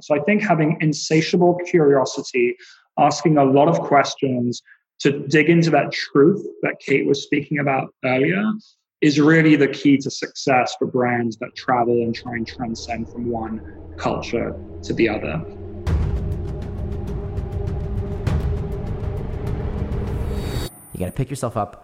So I think having insatiable curiosity, asking a lot of questions to dig into that truth that Kate was speaking about earlier is really the key to success for brands that travel and try and transcend from one culture to the other. You gotta pick yourself up,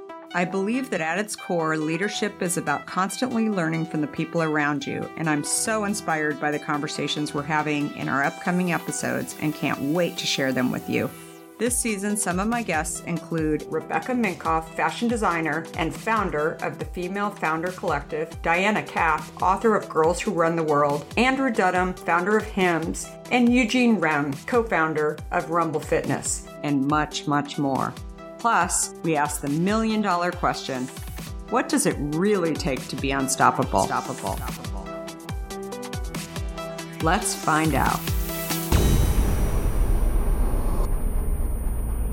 I believe that at its core, leadership is about constantly learning from the people around you, and I'm so inspired by the conversations we're having in our upcoming episodes and can't wait to share them with you. This season, some of my guests include Rebecca Minkoff, fashion designer and founder of the Female Founder Collective, Diana Kapp, author of Girls Who Run the World, Andrew Dudum, founder of Hims, and Eugene Remm, co founder of Rumble Fitness, and much, much more. Plus, we ask the million dollar question what does it really take to be unstoppable? Unstoppable. Let's find out.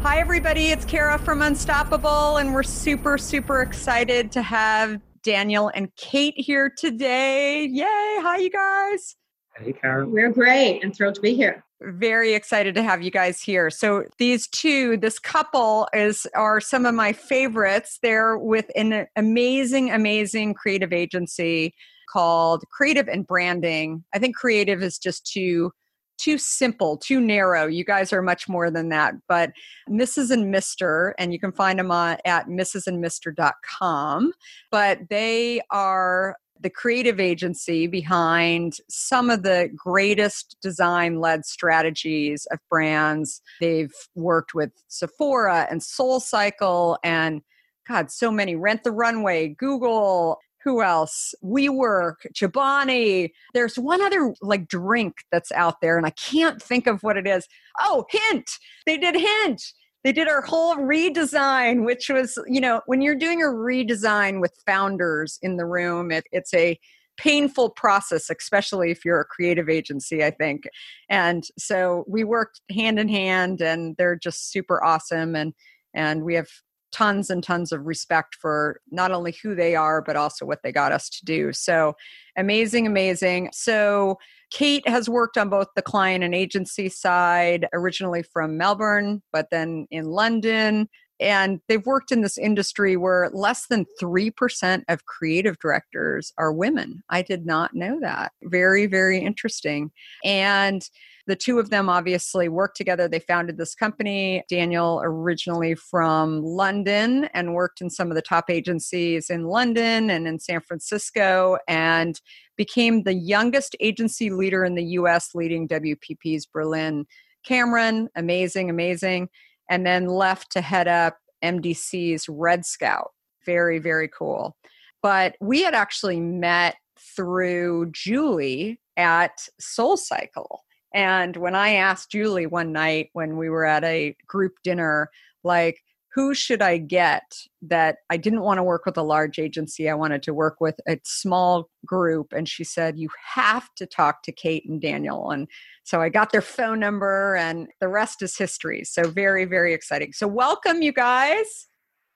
Hi, everybody. It's Kara from Unstoppable, and we're super, super excited to have Daniel and Kate here today. Yay. Hi, you guys. Hey, Kara. We're great and thrilled to be here very excited to have you guys here. So these two, this couple is are some of my favorites. They're with an amazing, amazing creative agency called Creative and Branding. I think creative is just too too simple, too narrow. You guys are much more than that. But Mrs. and Mr., and you can find them on, at mrsandmr.com. But they are the creative agency behind some of the greatest design led strategies of brands. They've worked with Sephora and Soul Cycle and God, so many Rent the Runway, Google, who else? WeWork, Chobani. There's one other like drink that's out there, and I can't think of what it is. Oh, Hint. They did Hint they did our whole redesign which was you know when you're doing a redesign with founders in the room it, it's a painful process especially if you're a creative agency i think. And so we worked hand in hand and they're just super awesome and and we have tons and tons of respect for not only who they are but also what they got us to do so amazing amazing so Kate has worked on both the client and agency side, originally from Melbourne, but then in London. And they've worked in this industry where less than 3% of creative directors are women. I did not know that. Very, very interesting. And the two of them obviously worked together. They founded this company. Daniel, originally from London, and worked in some of the top agencies in London and in San Francisco, and became the youngest agency leader in the US, leading WPP's Berlin Cameron, amazing, amazing. And then left to head up MDC's Red Scout. Very, very cool. But we had actually met through Julie at Soul Cycle. And when I asked Julie one night when we were at a group dinner, like, who should I get that I didn't want to work with a large agency? I wanted to work with a small group. And she said, You have to talk to Kate and Daniel. And so I got their phone number, and the rest is history. So, very, very exciting. So, welcome, you guys.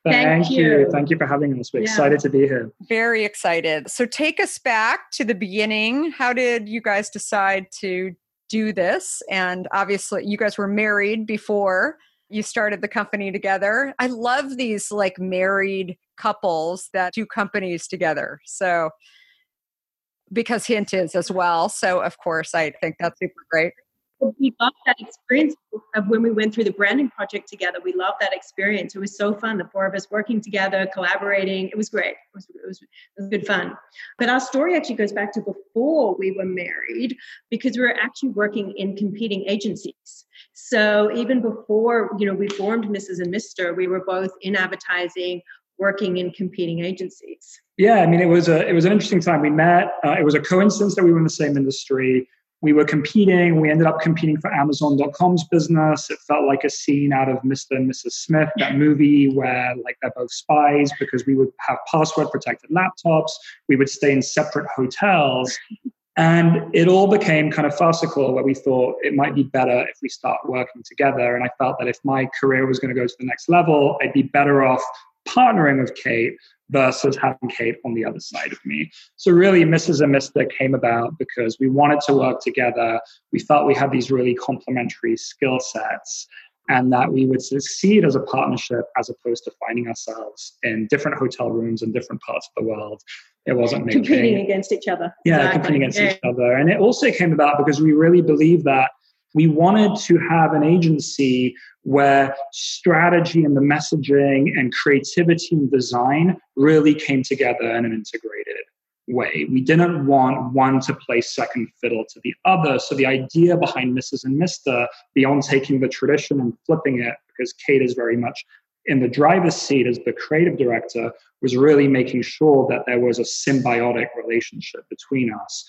Thank, Thank you. you. Thank you for having us. We're yeah. excited to be here. Very excited. So, take us back to the beginning. How did you guys decide to do this. And obviously, you guys were married before you started the company together. I love these like married couples that do companies together. So, because Hint is as well. So, of course, I think that's super great. We loved that experience of when we went through the branding project together. We loved that experience. It was so fun. The four of us working together, collaborating. It was great. It was, it was, it was good fun. But our story actually goes back to before we were married because we were actually working in competing agencies. So even before, you know, we formed Mrs. and Mr., we were both in advertising, working in competing agencies. Yeah, I mean, it was a it was an interesting time. We met. Uh, it was a coincidence that we were in the same industry we were competing. We ended up competing for Amazon.com's business. It felt like a scene out of Mr. and Mrs. Smith, that movie where like they're both spies because we would have password protected laptops. We would stay in separate hotels. And it all became kind of farcical where we thought it might be better if we start working together. And I felt that if my career was going to go to the next level, I'd be better off partnering with Kate versus having Kate on the other side of me. So really, Mrs. and Mr. came about because we wanted to work together. We felt we had these really complementary skill sets and that we would succeed as a partnership as opposed to finding ourselves in different hotel rooms in different parts of the world. It wasn't making, competing against each other. Yeah, exactly. competing against yeah. each other. And it also came about because we really believe that we wanted to have an agency where strategy and the messaging and creativity and design really came together in an integrated way. We didn't want one to play second fiddle to the other. So the idea behind Mrs. and Mr. beyond taking the tradition and flipping it, because Kate is very much in the driver's seat as the creative director, was really making sure that there was a symbiotic relationship between us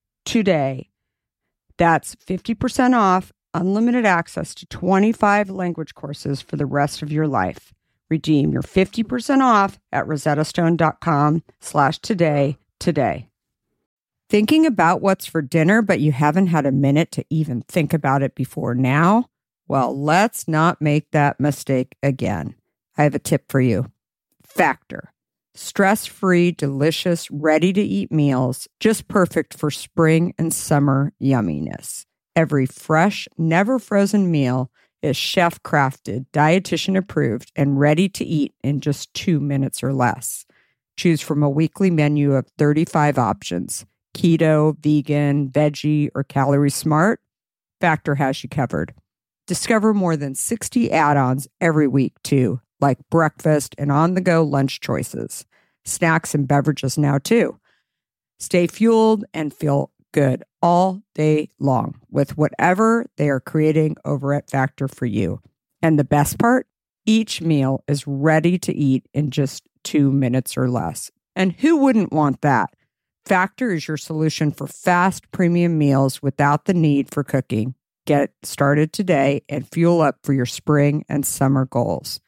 today. That's 50% off, unlimited access to 25 language courses for the rest of your life. Redeem your 50% off at rosettastone.com slash today today. Thinking about what's for dinner, but you haven't had a minute to even think about it before now? Well, let's not make that mistake again. I have a tip for you. Factor stress free, delicious, ready to eat meals, just perfect for spring and summer yumminess. Every fresh, never frozen meal is chef crafted, dietitian approved, and ready to eat in just two minutes or less. Choose from a weekly menu of 35 options keto, vegan, veggie, or calorie smart. Factor has you covered. Discover more than 60 add ons every week, too like breakfast and on the go lunch choices, snacks and beverages now too. Stay fueled and feel good all day long with whatever they are creating over at Factor for you. And the best part, each meal is ready to eat in just two minutes or less. And who wouldn't want that? Factor is your solution for fast premium meals without the need for cooking. Get started today and fuel up for your spring and summer goals.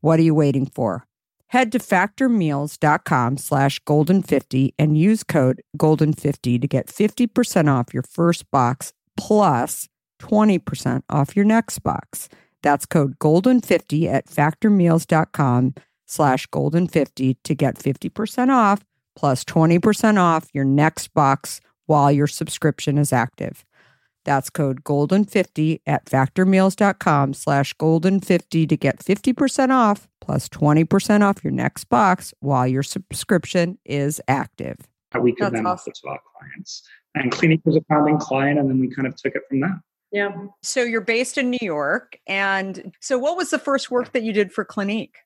What are you waiting for? Head to factormeals.com slash golden50 and use code golden50 to get 50% off your first box plus 20% off your next box. That's code golden50 at factormeals.com slash golden50 to get 50% off plus 20% off your next box while your subscription is active. That's code GOLDEN50 at factormeals.com slash GOLDEN50 to get 50% off plus 20% off your next box while your subscription is active. We could That's then awesome. offer to our clients. And Clinique was a founding client, and then we kind of took it from there. Yeah. So you're based in New York. And so what was the first work that you did for Clinique?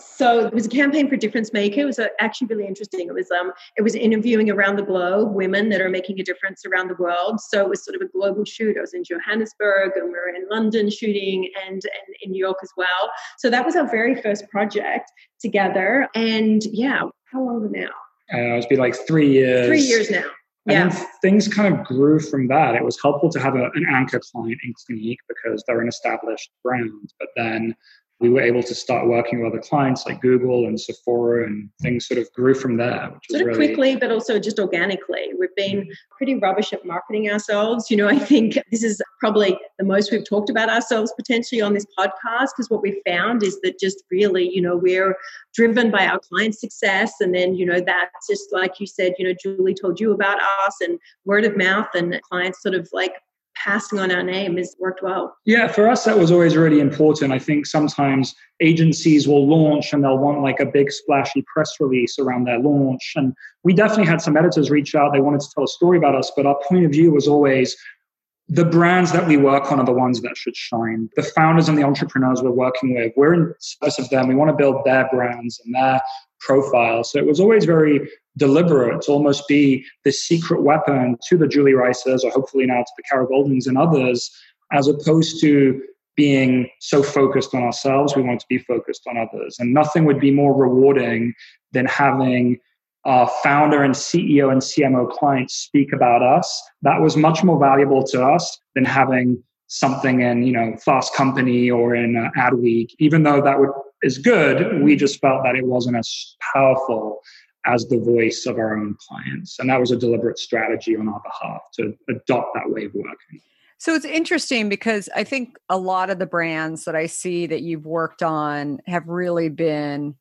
So it was a campaign for Difference Maker. It was uh, actually really interesting. It was um, it was interviewing around the globe women that are making a difference around the world. So it was sort of a global shoot. I was in Johannesburg and we were in London shooting and, and in New York as well. So that was our very first project together. And yeah, how long ago now? Uh, it's been like three years. Three years now. And yeah. things kind of grew from that. It was helpful to have a, an anchor client in Clinique because they're an established brand. But then we were able to start working with other clients like Google and Sephora, and things sort of grew from there. Which sort of really... quickly, but also just organically. We've been mm-hmm. pretty rubbish at marketing ourselves. You know, I think this is probably the most we've talked about ourselves potentially on this podcast because what we found is that just really, you know, we're driven by our client success, and then you know that's just like you said, you know, Julie told you about us, and word of mouth, and clients sort of like passing on our name has worked well. Yeah, for us, that was always really important. I think sometimes agencies will launch and they'll want like a big splashy press release around their launch. And we definitely had some editors reach out. They wanted to tell a story about us, but our point of view was always the brands that we work on are the ones that should shine. The founders and the entrepreneurs we're working with, we're in service of them. We want to build their brands and their profile. So it was always very deliberate to almost be the secret weapon to the Julie Rices or hopefully now to the Kara Goldins and others, as opposed to being so focused on ourselves. We want to be focused on others. And nothing would be more rewarding than having our founder and CEO and CMO clients speak about us. That was much more valuable to us than having something in you know Fast Company or in uh, Adweek. Even though that would is good, we just felt that it wasn't as powerful as the voice of our own clients. And that was a deliberate strategy on our behalf to adopt that way of working. So it's interesting because I think a lot of the brands that I see that you've worked on have really been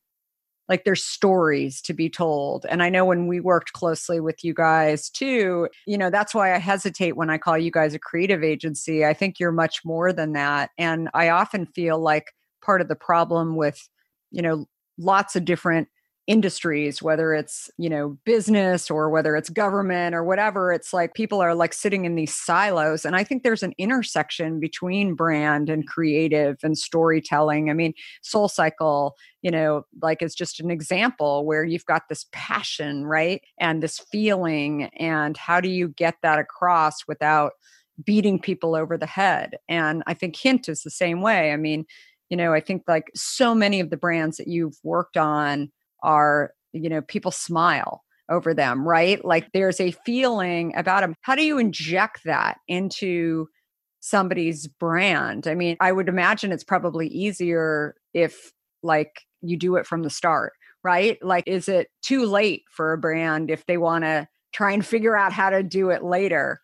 like there's stories to be told. And I know when we worked closely with you guys too, you know, that's why I hesitate when I call you guys a creative agency. I think you're much more than that. And I often feel like part of the problem with, you know, lots of different industries whether it's you know business or whether it's government or whatever it's like people are like sitting in these silos and i think there's an intersection between brand and creative and storytelling. I mean soul cycle you know like it's just an example where you've got this passion right and this feeling and how do you get that across without beating people over the head? And i think hint is the same way. I mean you know i think like so many of the brands that you've worked on are, you know, people smile over them, right? Like there's a feeling about them. How do you inject that into somebody's brand? I mean, I would imagine it's probably easier if like you do it from the start, right? Like, is it too late for a brand if they want to try and figure out how to do it later?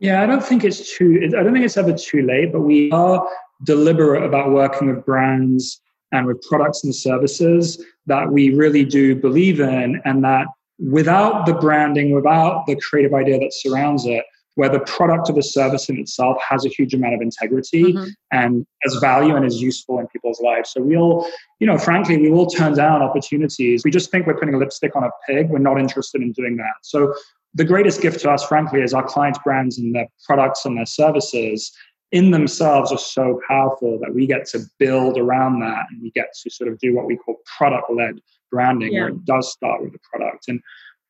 Yeah, I don't think it's too, I don't think it's ever too late, but we are deliberate about working with brands and with products and services that we really do believe in, and that without the branding, without the creative idea that surrounds it, where the product or the service in itself has a huge amount of integrity mm-hmm. and as value and is useful in people's lives. So we'll, you know, frankly, we will turn down opportunities. We just think we're putting a lipstick on a pig. We're not interested in doing that. So the greatest gift to us, frankly, is our clients' brands and their products and their services in themselves are so powerful that we get to build around that and we get to sort of do what we call product led branding, yeah. where it does start with the product. And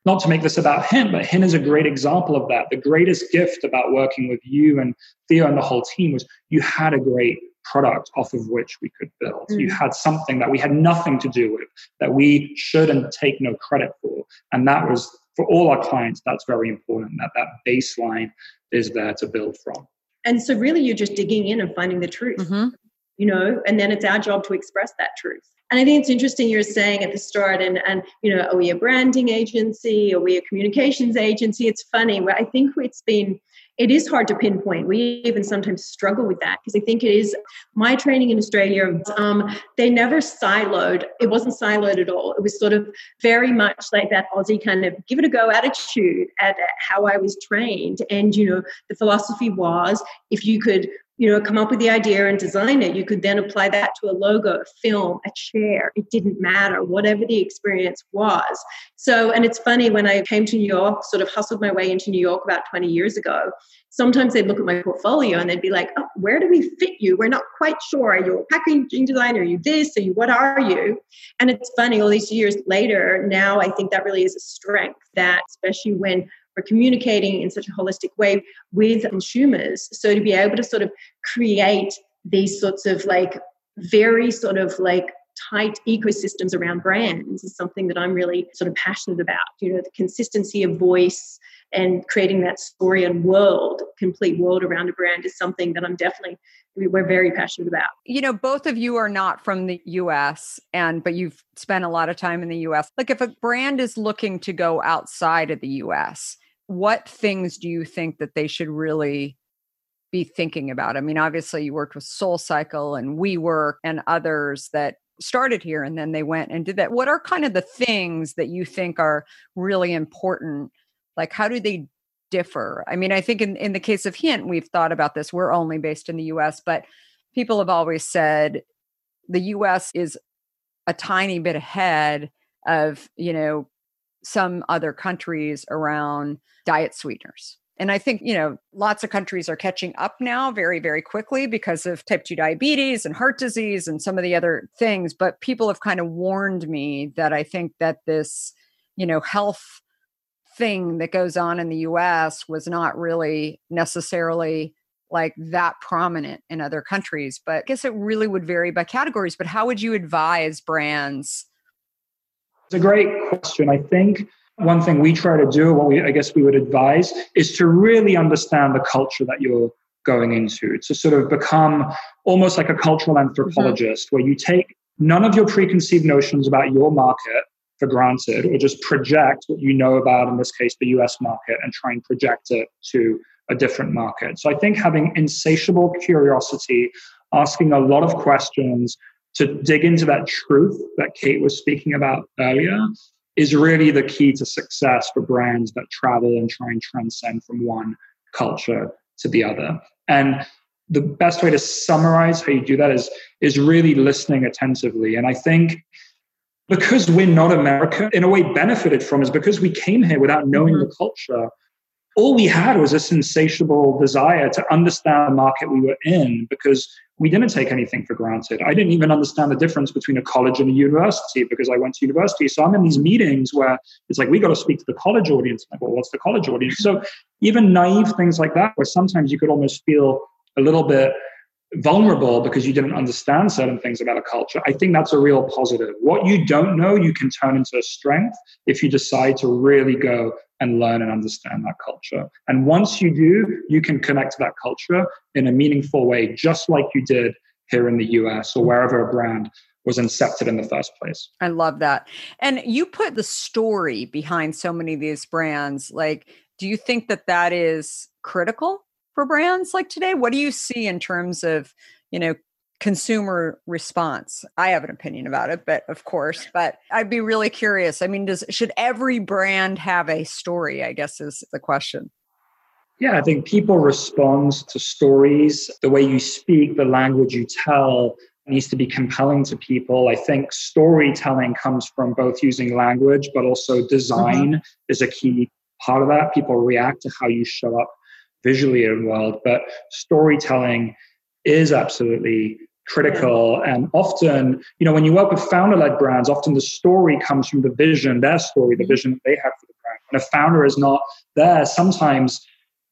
not to make this about Hint, but Hint is a great example of that. The greatest gift about working with you and Theo and the whole team was you had a great product off of which we could build. Mm. You had something that we had nothing to do with, that we should and take no credit for. And that was for all our clients, that's very important that that baseline is there to build from. And so, really, you're just digging in and finding the truth, mm-hmm. you know, and then it's our job to express that truth. And I think it's interesting you're saying at the start, and and you know, are we a branding agency? Are we a communications agency? It's funny. I think it's been it is hard to pinpoint. We even sometimes struggle with that because I think it is my training in Australia. Um, they never siloed. It wasn't siloed at all. It was sort of very much like that Aussie kind of give it a go attitude at how I was trained. And you know, the philosophy was if you could you know come up with the idea and design it you could then apply that to a logo a film a chair it didn't matter whatever the experience was so and it's funny when i came to new york sort of hustled my way into new york about 20 years ago sometimes they'd look at my portfolio and they'd be like oh, where do we fit you? We're not quite sure. Are you a packaging designer? Are you this? Are you what are you? And it's funny all these years later now i think that really is a strength that especially when we're communicating in such a holistic way with consumers. So to be able to sort of create these sorts of like very sort of like tight ecosystems around brands is something that I'm really sort of passionate about. You know, the consistency of voice and creating that story and world, complete world around a brand is something that I'm definitely we're very passionate about. You know, both of you are not from the US and but you've spent a lot of time in the US. Like if a brand is looking to go outside of the US, what things do you think that they should really be thinking about? I mean, obviously, you worked with Soul Cycle and WeWork and others that started here and then they went and did that. What are kind of the things that you think are really important? Like, how do they differ? I mean, I think in, in the case of Hint, we've thought about this. We're only based in the US, but people have always said the US is a tiny bit ahead of, you know, some other countries around diet sweeteners. And I think, you know, lots of countries are catching up now very, very quickly because of type 2 diabetes and heart disease and some of the other things. But people have kind of warned me that I think that this, you know, health thing that goes on in the US was not really necessarily like that prominent in other countries. But I guess it really would vary by categories. But how would you advise brands it's a great question. I think one thing we try to do, what we, I guess we would advise, is to really understand the culture that you're going into, to sort of become almost like a cultural anthropologist, mm-hmm. where you take none of your preconceived notions about your market for granted, or just project what you know about, in this case, the US market, and try and project it to a different market. So I think having insatiable curiosity, asking a lot of questions, to dig into that truth that Kate was speaking about earlier is really the key to success for brands that travel and try and transcend from one culture to the other. And the best way to summarize how you do that is is really listening attentively. And I think because we're not America, in a way benefited from is because we came here without knowing mm-hmm. the culture all we had was this insatiable desire to understand the market we were in because we didn't take anything for granted. I didn't even understand the difference between a college and a university because I went to university. So I'm in these meetings where it's like, we got to speak to the college audience. I'm like, well, what's the college audience? So even naive things like that, where sometimes you could almost feel a little bit vulnerable because you didn't understand certain things about a culture, I think that's a real positive. What you don't know, you can turn into a strength if you decide to really go and learn and understand that culture. And once you do, you can connect to that culture in a meaningful way, just like you did here in the US or wherever a brand was incepted in the first place. I love that. And you put the story behind so many of these brands. Like, do you think that that is critical for brands like today? What do you see in terms of, you know, consumer response? I have an opinion about it, but of course, but I'd be really curious. I mean, does should every brand have a story? I guess is the question. Yeah, I think people respond to stories. The way you speak, the language you tell needs to be compelling to people. I think storytelling comes from both using language, but also design mm-hmm. is a key part of that. People react to how you show up visually in the world, but storytelling is absolutely critical and often you know when you work with founder-led brands often the story comes from the vision their story the mm-hmm. vision that they have for the brand and a founder is not there, sometimes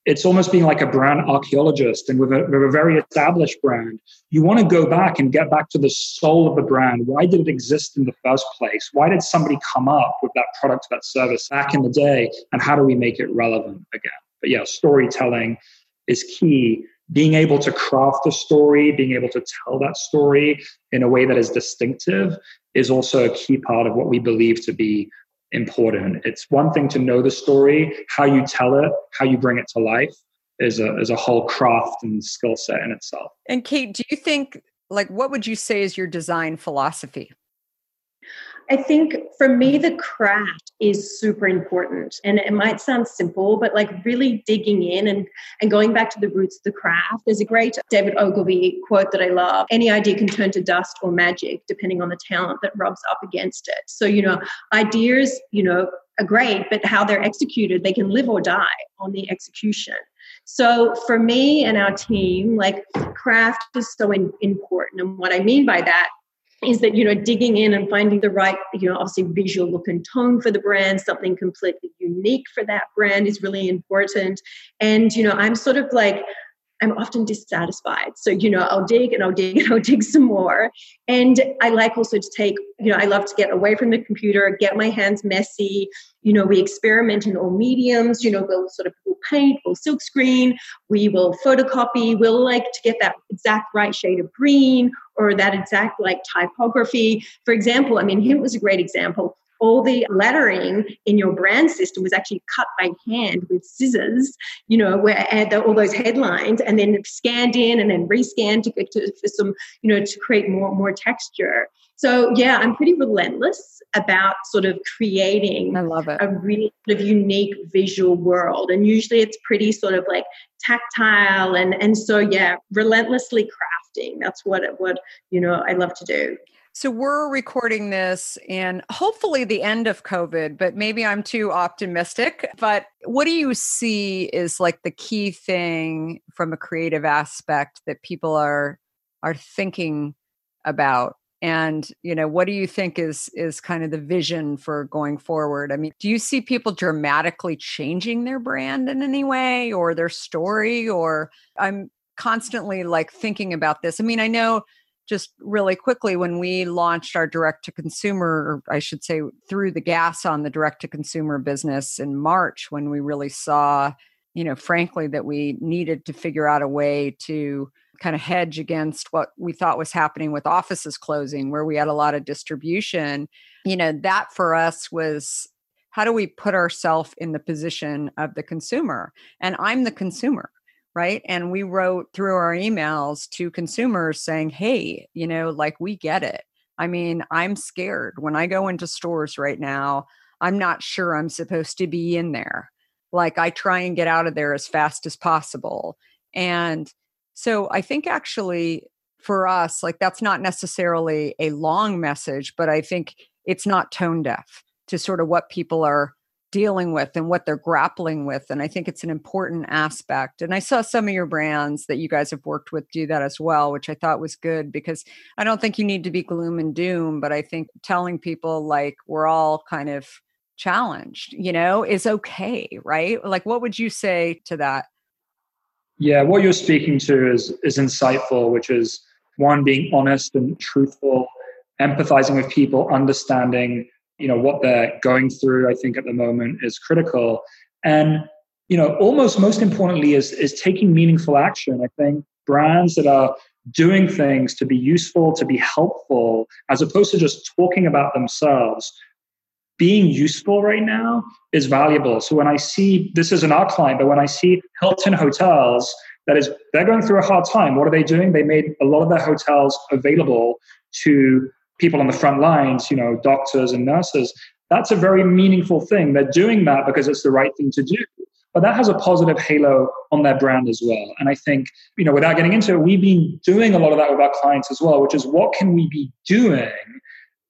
it's almost being like a brand archaeologist. And with a, with a very established brand, you want to go back and get back to the soul of the brand. Why did it exist in the first place? Why did somebody come up with that product, that service back in the day? And how do we make it relevant again? But yeah, storytelling is key. Being able to craft a story, being able to tell that story in a way that is distinctive is also a key part of what we believe to be important. It's one thing to know the story, how you tell it, how you bring it to life is a is a whole craft and skill set in itself. And Kate, do you think like what would you say is your design philosophy? I think for me, the craft is super important. And it might sound simple, but like really digging in and, and going back to the roots of the craft. There's a great David Ogilvy quote that I love Any idea can turn to dust or magic, depending on the talent that rubs up against it. So, you know, ideas, you know, are great, but how they're executed, they can live or die on the execution. So for me and our team, like craft is so in, important. And what I mean by that is that you know digging in and finding the right you know obviously visual look and tone for the brand something completely unique for that brand is really important. And you know i'm sort of like I'm often dissatisfied. So, you know, I'll dig and I'll dig and I'll dig some more. And I like also to take, you know, I love to get away from the computer, get my hands messy. You know, we experiment in all mediums. You know, we'll sort of we'll paint, we'll silk screen, we will photocopy. We'll like to get that exact right shade of green or that exact like typography. For example, I mean, Hint was a great example all the lettering in your brand system was actually cut by hand with scissors, you know, where the, all those headlines and then scanned in and then rescanned to, to for some, you know, to create more more texture. So yeah, I'm pretty relentless about sort of creating I love it. a really sort of unique visual world. And usually it's pretty sort of like tactile and and so yeah, relentlessly crafting. That's what what you know I love to do. So we're recording this in hopefully the end of COVID, but maybe I'm too optimistic. But what do you see is like the key thing from a creative aspect that people are are thinking about? And you know, what do you think is is kind of the vision for going forward? I mean, do you see people dramatically changing their brand in any way or their story? Or I'm constantly like thinking about this. I mean, I know just really quickly when we launched our direct to consumer i should say threw the gas on the direct to consumer business in march when we really saw you know frankly that we needed to figure out a way to kind of hedge against what we thought was happening with offices closing where we had a lot of distribution. You know that for us was how do we put ourselves in the position of the consumer? And i'm the consumer right? And we wrote through our emails to consumers saying hey you know like we get it. I mean i'm scared. When i go into stores right now i'm not sure i'm supposed to be in there. Like i try and get out of there as fast as possible. And so i think actually for us like that's not necessarily a long message but i think it's not tone deaf to sort of what people are dealing with and what they're grappling with. And I think it's an important aspect. And I saw some of your brands that you guys have worked with do that as well, which I thought was good because I don't think you need to be gloom and doom, but I think telling people like we're all kind of challenged, you know, is okay, right? Like what would you say to that? Yeah, what you're speaking to is is insightful, which is one being honest and truthful, empathizing with people, understanding you know what they're going through i think at the moment is critical. And you know almost most importantly is is taking meaningful action. I think brands that are doing things to be useful to be helpful as opposed to just talking about themselves being useful right now is valuable. So when i see this isn't our client but when i see hilton hotels that is they're going through a hard time. What are they doing? They made a lot of their hotels available to people on the front lines, you know, doctors and nurses, that's a very meaningful thing. They're doing that because it's the right thing to do. But that has a positive halo on their brand as well. And I think, you know, without getting into it, we've been doing a lot of that with our clients as well, which is what can we be doing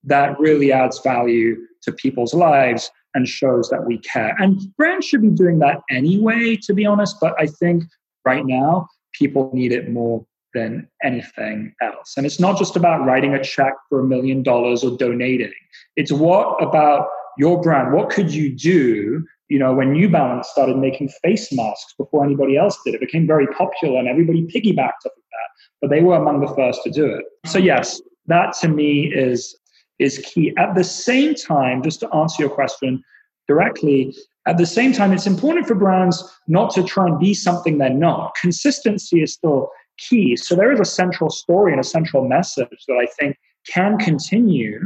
that really adds value to people's lives and shows that we care. And brands should be doing that anyway, to be honest. But I think right now, people need it more than anything else. And it's not just about writing a check for a million dollars or donating. It's what about your brand? What could you do You know, when New Balance started making face masks before anybody else did, it became very popular and everybody piggybacked off of that. But they were among the first to do it. So yes, that to me is is key. At the same time, just to answer your question directly, at the same time, it's important for brands not to try and be something they're not. Consistency is still key. So there is a central story and a central message that I think can continue.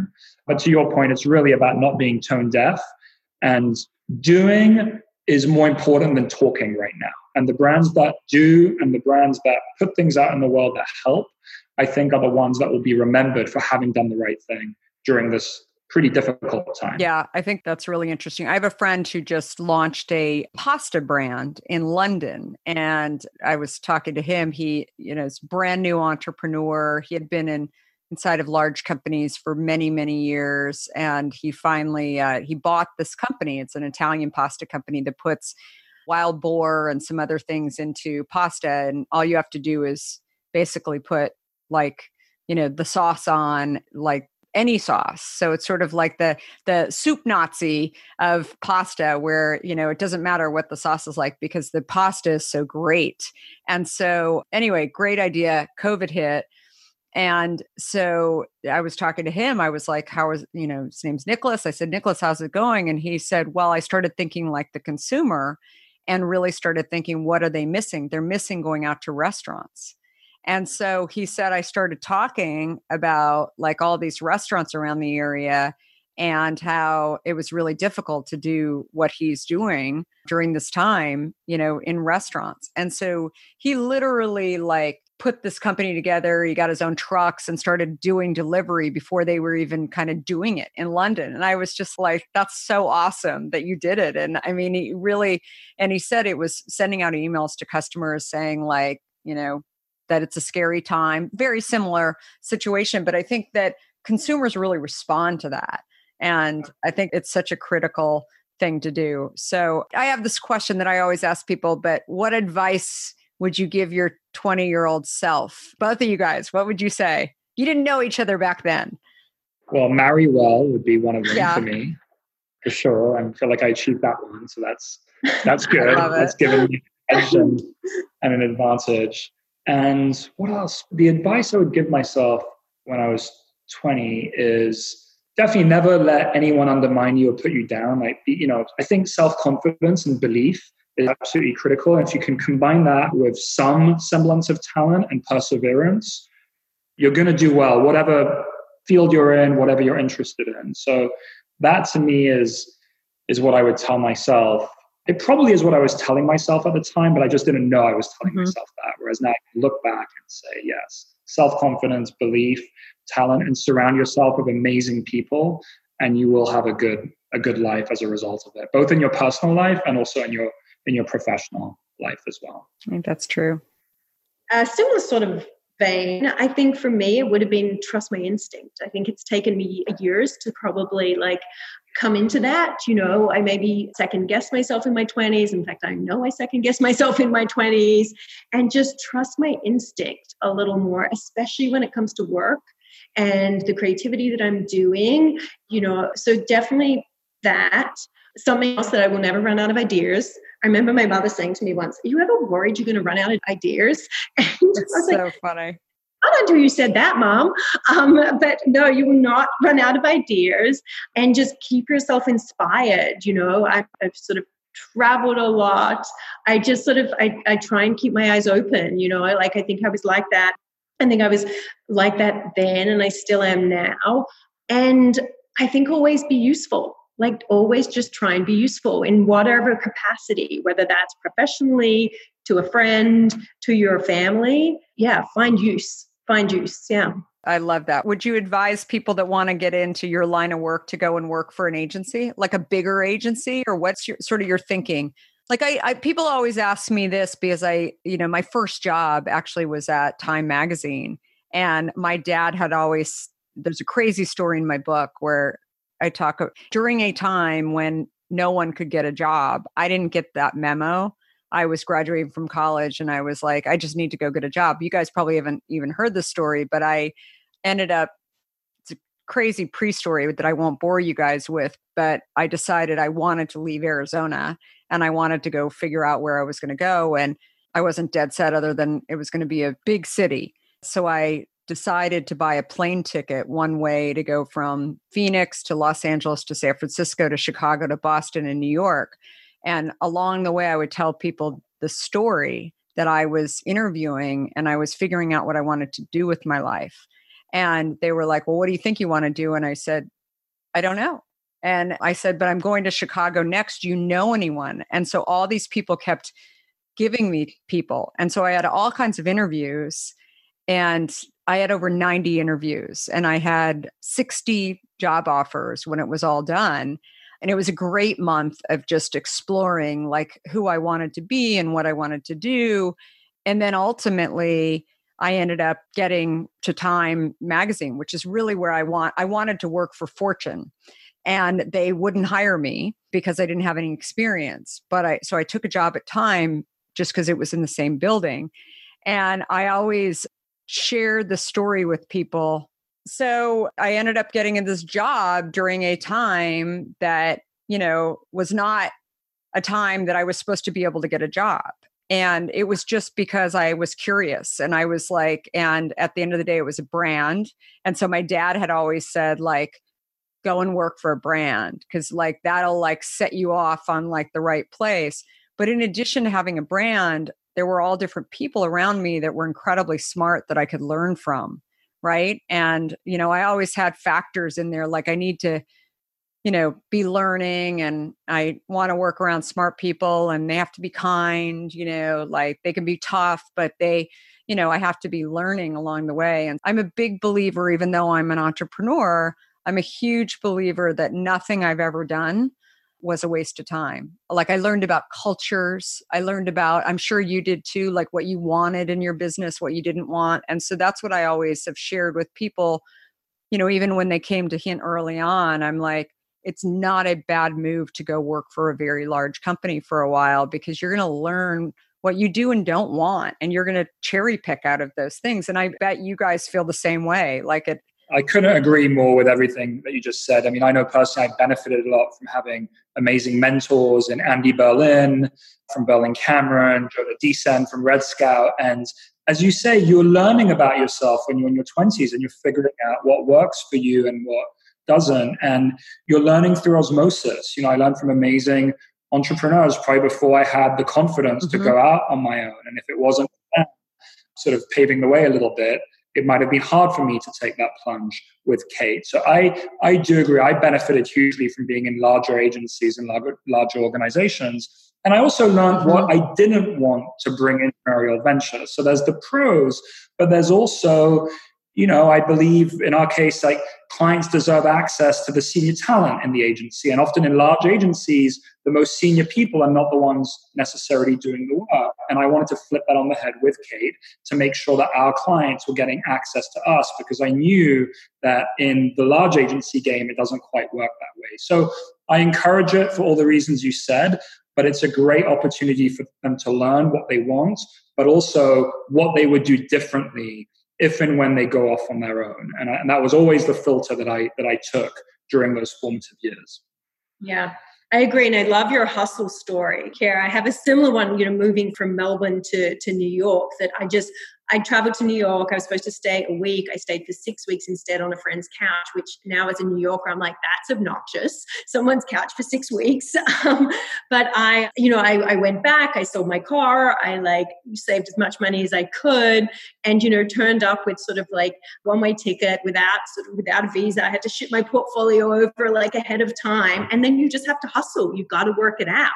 But to your point, it's really about not being tone deaf and doing is more important than talking right now. And the brands that do and the brands that put things out in the world that help, I think are the ones that will be remembered for having done the right thing during this pretty difficult time. Yeah, I think that's really interesting. I have a friend who just launched a pasta brand in London and I was talking to him. He, you know, is brand new entrepreneur. He had been in inside of large companies for many many years and he finally uh, he bought this company it's an italian pasta company that puts wild boar and some other things into pasta and all you have to do is basically put like you know the sauce on like any sauce. So it's sort of like the the soup Nazi of pasta, where you know it doesn't matter what the sauce is like because the pasta is so great. And so anyway, great idea. COVID hit. And so I was talking to him. I was like, How is, you know, his name's Nicholas. I said, Nicholas, how's it going? And he said, Well, I started thinking like the consumer and really started thinking, What are they missing? They're missing going out to restaurants. And so he said, I started talking about like all these restaurants around the area and how it was really difficult to do what he's doing during this time, you know, in restaurants. And so he literally like put this company together. He got his own trucks and started doing delivery before they were even kind of doing it in London. And I was just like, that's so awesome that you did it. And I mean, he really, and he said it was sending out emails to customers saying, like, you know, that it's a scary time, very similar situation. But I think that consumers really respond to that. And I think it's such a critical thing to do. So I have this question that I always ask people, but what advice would you give your 20 year old self? Both of you guys, what would you say? You didn't know each other back then. Well, marry well would be one of them Yeah. for me, for sure. I feel like I achieved that one, so that's that's good. That's given me an an advantage. And what else? The advice I would give myself when I was 20 is definitely never let anyone undermine you or put you down. Like, you know, I think self confidence and belief is absolutely critical. And if you can combine that with some semblance of talent and perseverance, you're going to do well, whatever field you're in, whatever you're interested in. So that to me is is what I would tell myself. It probably is what I was telling myself at the time, but I just didn't know I was telling Mhm. myself that. Whereas now I can look back and say, yes, self confidence, belief, talent, and surround yourself with amazing people, and you will have a good a good life as a result of it, both in your personal life and also in your in your professional life as well. I think that's true. a similar sort of vein i think for me it would have been trust my instinct i think it's taken me years to probably like come into that you know i maybe second guess myself in my 20s in fact i know i second guess myself in my 20s and just trust my instinct a little more especially when it comes to work and the creativity that i'm doing you know. So definitely that. Something else that i will never run out of ideas. I remember my mother saying to me once, Are you ever worried you're going to run out of ideas? And It's was like, so funny. I you said that, mom. Um, but no, you will not run out of ideas and just keep yourself inspired. You know, I've, I've sort of traveled a lot. I just sort of, I, I try and keep my eyes open. You know, I like, I think I was like that. I think I was like that then and I still am now. And I think always be useful like always just try and be useful in whatever capacity whether that's professionally to a friend to your family yeah find use find use yeah I love that. Would you advise people that want to get into your line of work to go and work for an agency, like a bigger agency, or what's your sort of your thinking? Like I, I people always ask me this because I, you know, my first job actually was at Time Magazine, and my dad had always. There's a crazy story in my book where I talk during a time when no one could get a job. I didn't get that memo. I was graduating from college and I was like, I just need to go get a job. You guys probably haven't even heard the story, but I ended up it's a crazy pre story that I won't bore you guys with, but I decided I wanted to leave Arizona and I wanted to go figure out where I was going to go. And I wasn't dead set other than it was going to be a big city. So I decided to buy a plane ticket one way to go from Phoenix to Los Angeles to San Francisco to Chicago to Boston and New York. And along the way, I would tell people the story that I was interviewing and I was figuring out what I wanted to do with my life. And they were like, Well, what do you think you want to do? And I said, I don't know. And I said, But I'm going to Chicago next. Do you know anyone? And so all these people kept giving me people. And so I had all kinds of interviews and I had over 90 interviews and I had 60 job offers when it was all done. And it was a great month of just exploring like who I wanted to be and what I wanted to do. And then ultimately, I ended up getting to Time magazine, which is really where I want I wanted to work for Fortune. And they wouldn't hire me because I didn't have any experience. But I so I took a job at Time just because it was in the same building. And I always shared the story with people. So I ended up getting in this job during a time that, you know, was not a time that I was supposed to be able to get a job. And it was just because I was curious and I was like, and at the end of the day, it was a brand. And so my dad had always said, like, go and work for a brand because like that'll like set you off on like the right place. But in addition to having a brand, there were all different people around me that were incredibly smart that I could learn from. Right. And, you know, I always had factors in there like I need to, you know, be learning and I want to work around smart people and they have to be kind, you know, like they can be tough, but they, you know, I have to be learning along the way. And I'm a big believer, even though I'm an entrepreneur, I'm a huge believer that nothing I've ever done was a waste of time. Like I learned about cultures. I learned about, I'm sure you did too, like what you wanted in your business, what you didn't want. And so that's what I always have shared with people. You know, even when they came to Hint early on, I'm like, it's not a bad move to go work for a very large company for a while because you're going to learn what you do and don't want and you're going to cherry pick out of those things and i bet you guys feel the same way like it I couldn't agree more with everything that you just said. I mean, I know personally I benefited a lot from having amazing mentors in Andy Berlin from Berlin Cameron, Jonah Disend from Red Scout. And as you say, you're learning about yourself when you're in your 20s and you're figuring out what works for you and what doesn't. And you're learning through osmosis. You know, I learned from amazing entrepreneurs probably before I had the confidence mm-hmm. to go out on my own. And if it wasn't sort of paving the way a little bit, it might have been hard for me to take that plunge with Kate. So I, I do agree. I benefited hugely from being in larger agencies and larger, larger organizations. And I also learned what I didn't want to bring in entrepreneurial ventures. So there's the pros, but there's also you know, I believe in our case, like clients deserve access to the senior talent in the agency. And often in large agencies, the most senior people are not the ones necessarily doing the work. And I wanted to flip that on the head with Kate to make sure that our clients were getting access to us because I knew that in the large agency game, it doesn't quite work that way. So I encourage it for all the reasons you said, but it's a great opportunity for them to learn what they want, but also what they would do differently if and when they go off on their own. And, I, and that was always the filter that I that I took during those formative years. Yeah. I agree, and I love your hustle story, Kara. I have a similar one. You know, moving from Melbourne to to New York, that I just I traveled to New York. I was supposed to stay a week. I stayed for six weeks instead on a friend's couch, which now as a New Yorker, I'm like, that's obnoxious. Someone's couch for six weeks. Um, but I, you know, I, I went back. I sold my car. I like saved as much money as I could, and you know, turned up with sort of like one way ticket without sort of without a visa. I had to ship my portfolio over like ahead of time, and then you just have to hustle. You've got to work it out.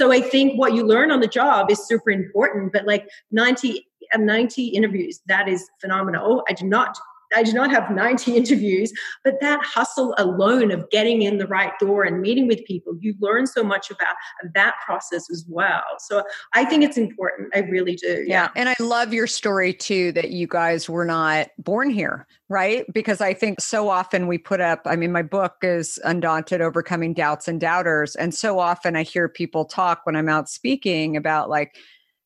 So I think what you learn on the job is super important, but like 90 90 interviews. That is phenomenal. Oh, I do not I do not have 90 interviews, but that hustle alone of getting in the right door and meeting with people, you learn so much about that process as well. So I think it's important. I really do. Yeah. yeah. And I love your story too that you guys were not born here, right? Because I think so often we put up, I mean, my book is Undaunted Overcoming Doubts and Doubters. And so often I hear people talk when I'm out speaking about like,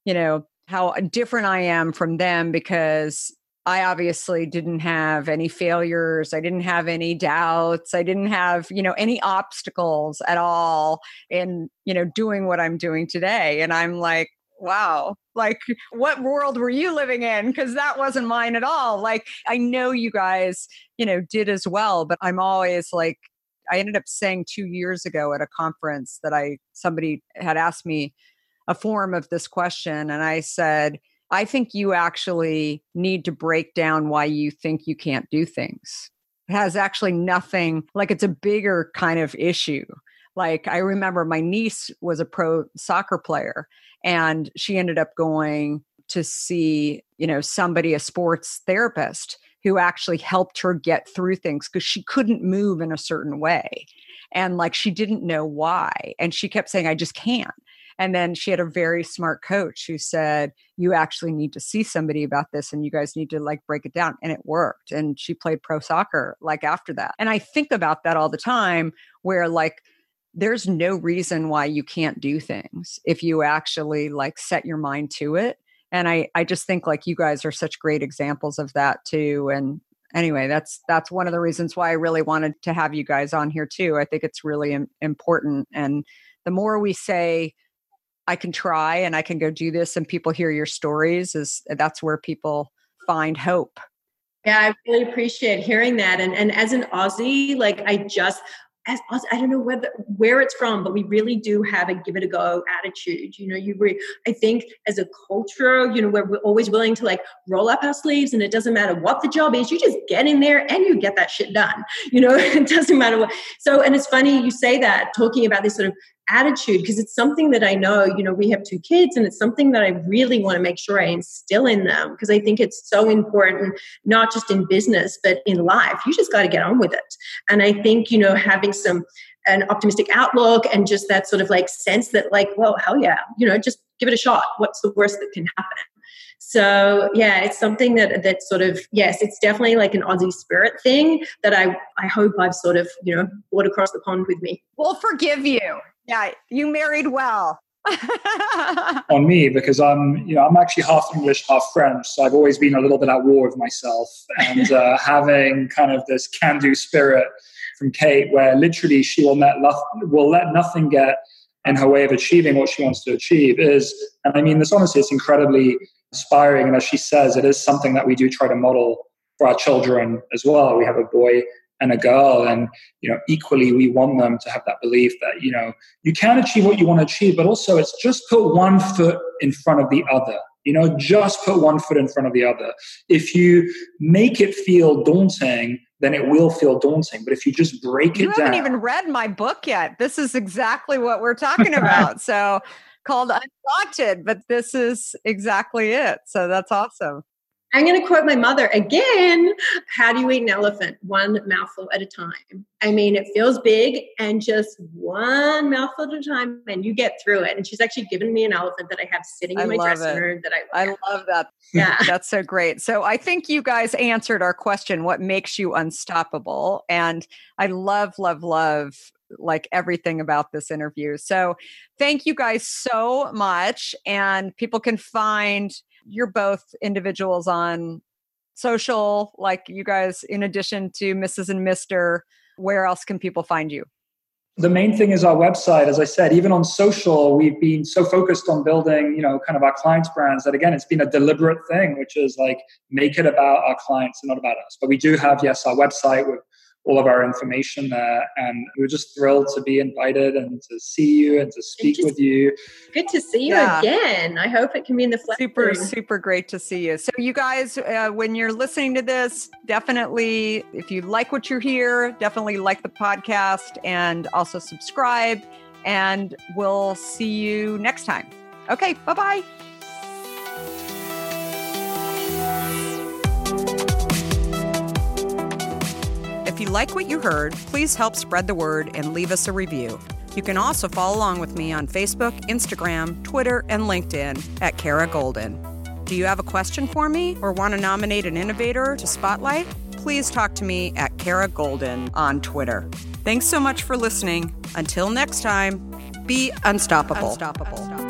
you know, how different I am from them because I obviously didn't have any failures. I didn't have any doubts. I didn't have, you know, any obstacles at all in, you know, doing what I'm doing today. And I'm like, wow, like what world were you living in? Because that wasn't mine at all. Like I know you guys, you know, did as well, but I'm always like, I ended up saying two years ago at a conference that I, somebody had asked me a form of this question. And I said, I think you actually need to break down why you think you can't do things. It has actually nothing, like it's a bigger kind of issue. Like I remember my niece was a pro soccer player and she ended up going to see, you know, somebody, a sports therapist who actually helped her get through things because she couldn't move in a certain way. And like she didn't know why. And she kept saying, I just can't. And then she had a very smart coach who said, You actually need to see somebody about this and you guys need to like break it down. And it worked. And she played pro soccer like after that. And I think about that all the time where like, there's no reason why you can't do things if you actually like set your mind to it and i i just think like you guys are such great examples of that too and anyway that's that's one of the reasons why i really wanted to have you guys on here too i think it's really important and the more we say I can try and I can go do this and people hear your stories is that's where people find hope. Yeah, I really appreciate hearing that. And and as an Aussie, like I just as I don't know whether where it's from, but we really do have a give it a go attitude. You know, you re, I think as a culture, you know, where we're always willing to like roll up our sleeves, and it doesn't matter what the job is, you just get in there and you get that shit done. You know, it doesn't matter what. So, and it's funny you say that talking about this sort of attitude because it's something that I know, you know, we have two kids and it's something that I really want to make sure I instill in them because I think it's so important, not just in business, but in life. You just got to get on with it. And I think, you know, having some, an optimistic outlook and just that sort of like sense that, like, well, hell yeah, you know, just give it a shot. What's the worst that can happen? So yeah, it's something that that sort of yes, it's definitely like an Aussie spirit thing that I I hope I've sort of you know brought across the pond with me. We'll forgive you. Yeah, you married well. on me because I'm, you know, I'm actually half English, half French. So I've always been a little bit at war with myself, and uh, having kind of this can-do spirit from Kate, where literally she will let will let nothing get in her way of achieving what she wants to achieve, is, and I mean this honestly, it's incredibly inspiring. And as she says, it is something that we do try to model for our children as well. We have a boy and a girl and you know equally we want them to have that belief that you know you can achieve what you want to achieve but also it's just put one foot in front of the other you know just put one foot in front of the other. If you make it feel daunting then it will feel daunting but if you just break you it down you haven't even read my book yet. This is exactly what we're talking about. So called undaunted but this is exactly it. So that's awesome I'm going to quote my mother again. How do you eat an elephant? One mouthful at a time. I mean, it feels big and just one mouthful at a time, and you get through it. And she's actually given me an elephant that I have sitting in I my dressing room that I love. I love that. Yeah. That's so great. So I think you guys answered our question what makes you unstoppable? And I love, love, love like everything about this interview. So thank you guys so much. And people can find you're both individuals on social, like you guys, in addition to Mrs. and Mr. Where else can people find you? The main thing is our website. As I said, even on social, we've been so focused on building, you know, kind of our clients' brands that again, it's been a deliberate thing, which is like make it about our clients and not about us. But we do have, yes, our website with all of our information there. And we are just thrilled to be invited and to see you and to speak with you. Good to see you yeah. again. I hope it can be in the flesh. Super, room. super great to see you. So, you guys, uh, when you're listening to this, definitely, if you like what you hear, definitely like the podcast and also subscribe. And we'll see you next time. Okay, bye bye. If you like what you heard, please help spread the word and leave us a review. You can also follow along with me on Facebook, Instagram, Twitter, and LinkedIn at Kara Goldin. Do you have a question for me or want to nominate an innovator to spotlight? Please talk to me at Kara Goldin on Twitter. Thanks so much for listening. Until next time, be unstoppable. unstoppable.